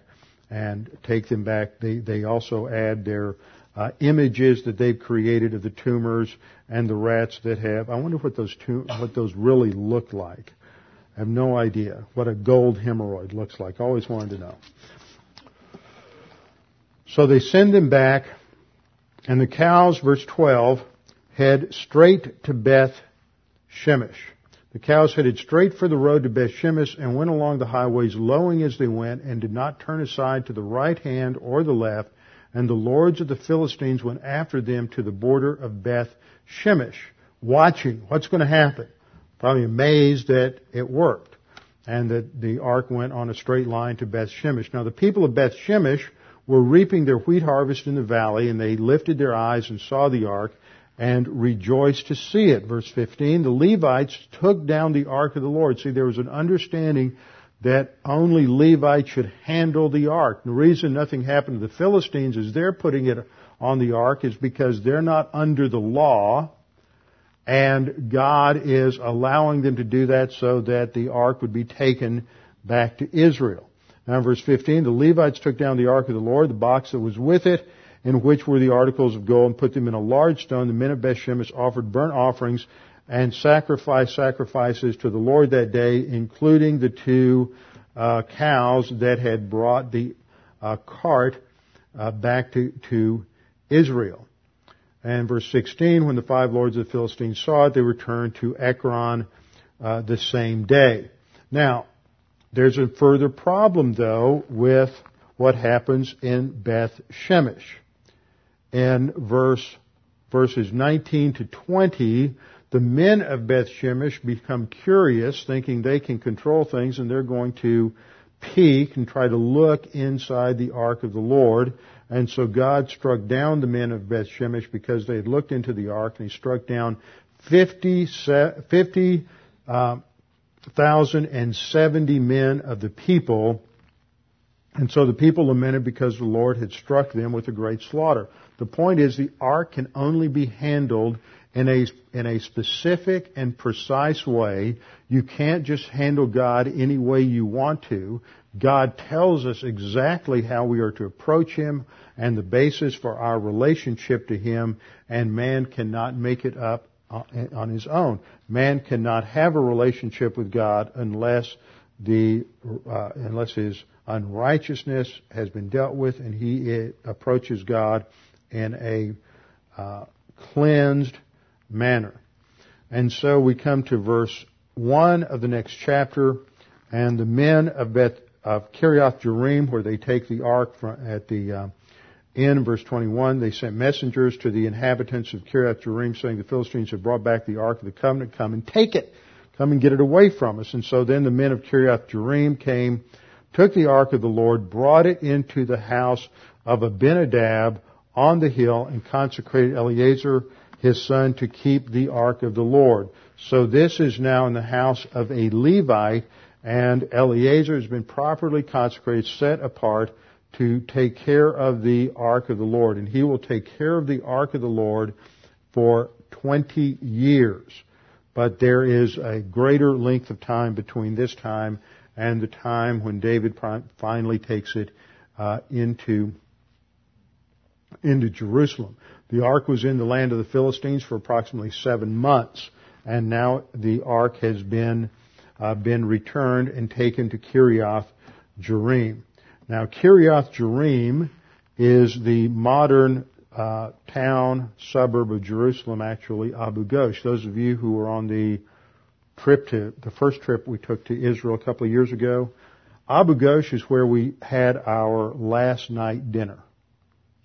and take them back. They, they also add their uh, images that they've created of the tumors and the rats that have. I wonder what those tum- what those really look like. I have no idea what a gold hemorrhoid looks like. Always wanted to know. So they send them back and the cows, verse 12, head straight to Beth Shemesh. The cows headed straight for the road to Beth Shemesh and went along the highways lowing as they went and did not turn aside to the right hand or the left. And the lords of the Philistines went after them to the border of Beth Shemesh, watching what's going to happen. Probably amazed that it worked. And that the ark went on a straight line to Beth Shemesh. Now the people of Beth Shemesh were reaping their wheat harvest in the valley, and they lifted their eyes and saw the ark and rejoiced to see it. Verse 15, the Levites took down the ark of the Lord. See, there was an understanding that only Levites should handle the ark. The reason nothing happened to the Philistines is they're putting it on the ark is because they're not under the law, and God is allowing them to do that so that the ark would be taken back to Israel. Now in verse 15, the Levites took down the ark of the Lord, the box that was with it, in which were the articles of gold, and put them in a large stone. The men of Bethshemesh offered burnt offerings and sacrificed sacrifices to the Lord that day, including the two uh, cows that had brought the uh, cart uh, back to, to Israel. And verse 16, when the five lords of the Philistines saw it, they returned to Ekron uh, the same day. Now, there's a further problem, though, with what happens in Beth Shemesh. In verse, verses 19 to 20, the men of Beth Shemesh become curious, thinking they can control things, and they're going to peek and try to look inside the ark of the Lord. And so God struck down the men of Beth Shemesh because they had looked into the ark, and He struck down 50, 50 uh, uh, 1,070 men of the people. And so the people lamented because the Lord had struck them with a great slaughter. The point is the ark can only be handled in a, in a specific and precise way. You can't just handle God any way you want to. God tells us exactly how we are to approach Him and the basis for our relationship to Him, and man cannot make it up on his own. Man cannot have a relationship with God unless the uh, unless his unrighteousness has been dealt with and he approaches God in a uh, cleansed manner. And so we come to verse one of the next chapter, and the men of Beth of Kiriath Jearim, where they take the ark from, at the uh, in verse 21, they sent messengers to the inhabitants of Kiriath Jearim saying the Philistines have brought back the Ark of the Covenant. Come and take it. Come and get it away from us. And so then the men of Kiriath Jearim came, took the Ark of the Lord, brought it into the house of Abinadab on the hill and consecrated Eleazar, his son, to keep the Ark of the Lord. So this is now in the house of a Levite and Eleazar has been properly consecrated, set apart to take care of the ark of the Lord. And he will take care of the ark of the Lord for 20 years. But there is a greater length of time between this time and the time when David finally takes it uh, into into Jerusalem. The ark was in the land of the Philistines for approximately seven months, and now the ark has been uh, been returned and taken to Kiriath Jearim. Now, Kiriath Jearim is the modern uh, town suburb of Jerusalem, actually, Abu Ghosh. Those of you who were on the trip to the first trip we took to Israel a couple of years ago, Abu Ghosh is where we had our last night dinner.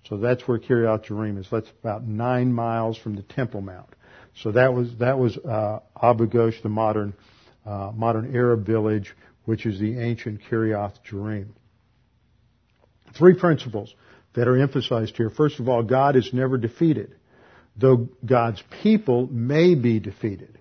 So that's where Kiriath Jearim is. That's about nine miles from the Temple Mount. So that was that was uh, Abu Ghosh, the modern uh, modern Arab village, which is the ancient Kiriath Jearim. Three principles that are emphasized here. First of all, God is never defeated, though God's people may be defeated.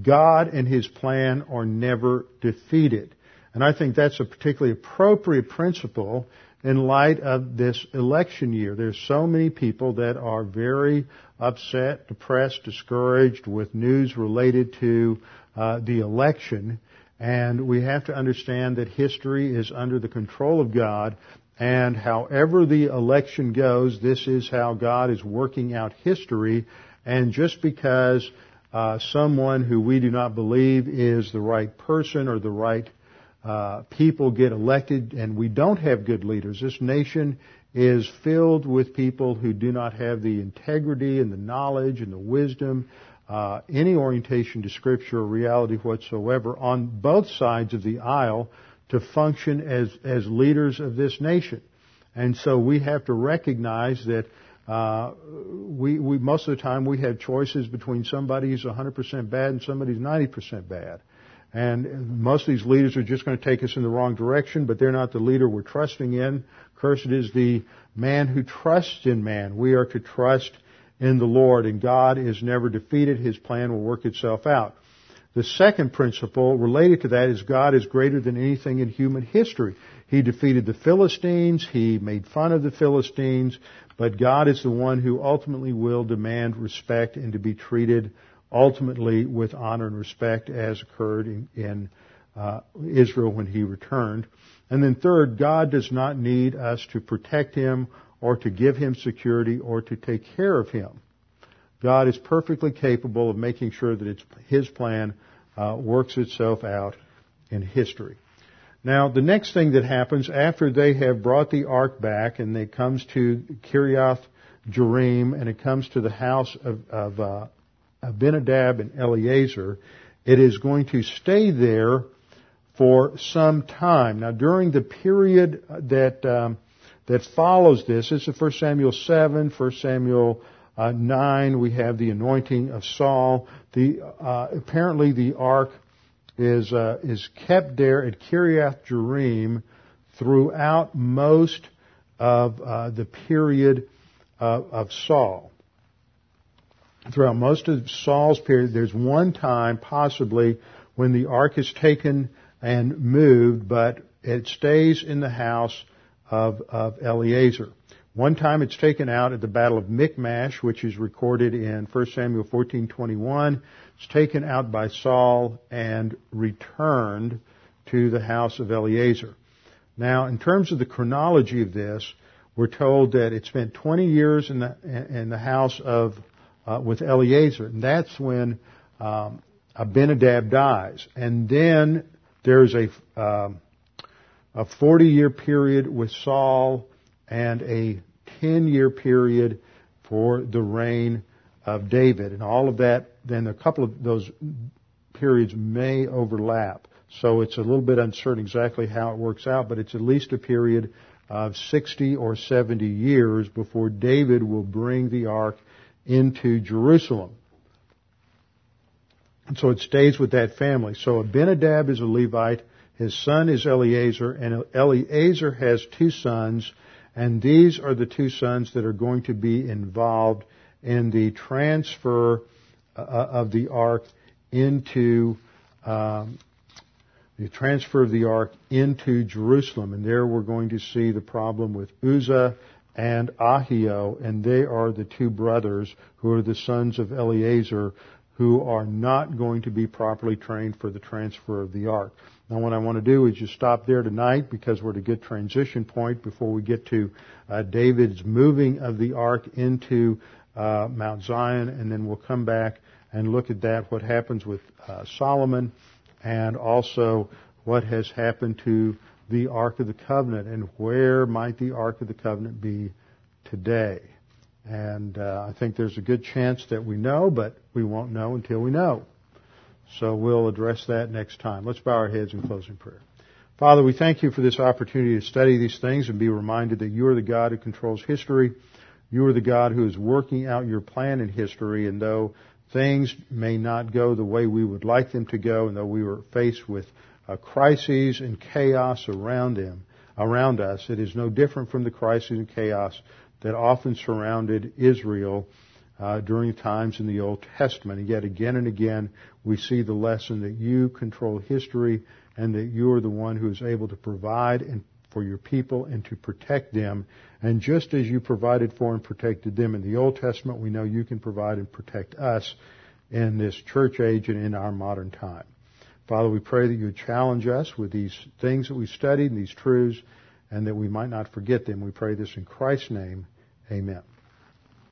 God and His plan are never defeated. And I think that's a particularly appropriate principle in light of this election year. There's so many people that are very upset, depressed, discouraged with news related to uh, the election. And we have to understand that history is under the control of God and however the election goes, this is how God is working out history. And just because uh, someone who we do not believe is the right person or the right uh, people get elected, and we don't have good leaders, this nation is filled with people who do not have the integrity and the knowledge and the wisdom, uh, any orientation to Scripture or reality whatsoever on both sides of the aisle to function as, as leaders of this nation. And so we have to recognize that uh, we, we most of the time we have choices between somebody who's 100% bad and somebody who's 90% bad. And most of these leaders are just going to take us in the wrong direction, but they're not the leader we're trusting in. Cursed is the man who trusts in man. We are to trust in the Lord, and God is never defeated. His plan will work itself out. The second principle related to that is God is greater than anything in human history. He defeated the Philistines, He made fun of the Philistines, but God is the one who ultimately will demand respect and to be treated ultimately with honor and respect as occurred in, in uh, Israel when he returned. And then third, God does not need us to protect him or to give him security or to take care of him. God is perfectly capable of making sure that his plan uh, works itself out in history. Now, the next thing that happens after they have brought the ark back and it comes to Kiriath Jearim and it comes to the house of, of uh, Abinadab and Eleazar, it is going to stay there for some time. Now, during the period that um, that follows this, this is 1 Samuel 7, 1 Samuel uh, 9. We have the anointing of Saul. The uh, apparently the ark is uh, is kept there at Kiriath Jearim throughout most of uh, the period of Saul throughout most of Saul's period, there's one time possibly when the ark is taken and moved, but it stays in the house of, of Eleazar. One time it's taken out at the Battle of Michmash, which is recorded in 1 Samuel 14:21. It's taken out by Saul and returned to the house of Eleazar. Now, in terms of the chronology of this, we're told that it spent 20 years in the in the house of uh, with Eleazar. And that's when um, Abinadab dies. And then there's a, um, a 40 year period with Saul and a 10 year period for the reign of David. And all of that, then a couple of those periods may overlap. So it's a little bit uncertain exactly how it works out, but it's at least a period of 60 or 70 years before David will bring the ark into Jerusalem. And so it stays with that family. So Abinadab is a Levite, his son is Eleazar, and Eleazar has two sons, and these are the two sons that are going to be involved in the transfer uh, of the ark into um, the transfer of the ark into Jerusalem. And there we're going to see the problem with Uzzah and Ahio, and they are the two brothers who are the sons of Eleazar who are not going to be properly trained for the transfer of the ark. Now what I want to do is just stop there tonight because we're at a good transition point before we get to uh, David's moving of the ark into uh, Mount Zion and then we'll come back and look at that, what happens with uh, Solomon and also what has happened to the Ark of the Covenant and where might the Ark of the Covenant be today. And uh, I think there's a good chance that we know, but we won't know until we know. So we'll address that next time. Let's bow our heads in closing prayer. Father, we thank you for this opportunity to study these things and be reminded that you are the God who controls history. You are the God who is working out your plan in history, and though things may not go the way we would like them to go, and though we were faced with uh, crises and chaos around them, around us. It is no different from the crises and chaos that often surrounded Israel uh, during times in the Old Testament. And yet again and again, we see the lesson that you control history and that you are the one who is able to provide and for your people and to protect them. And just as you provided for and protected them in the Old Testament, we know you can provide and protect us in this church age and in our modern time. Father, we pray that you would challenge us with these things that we've studied and these truths, and that we might not forget them. We pray this in Christ's name. Amen.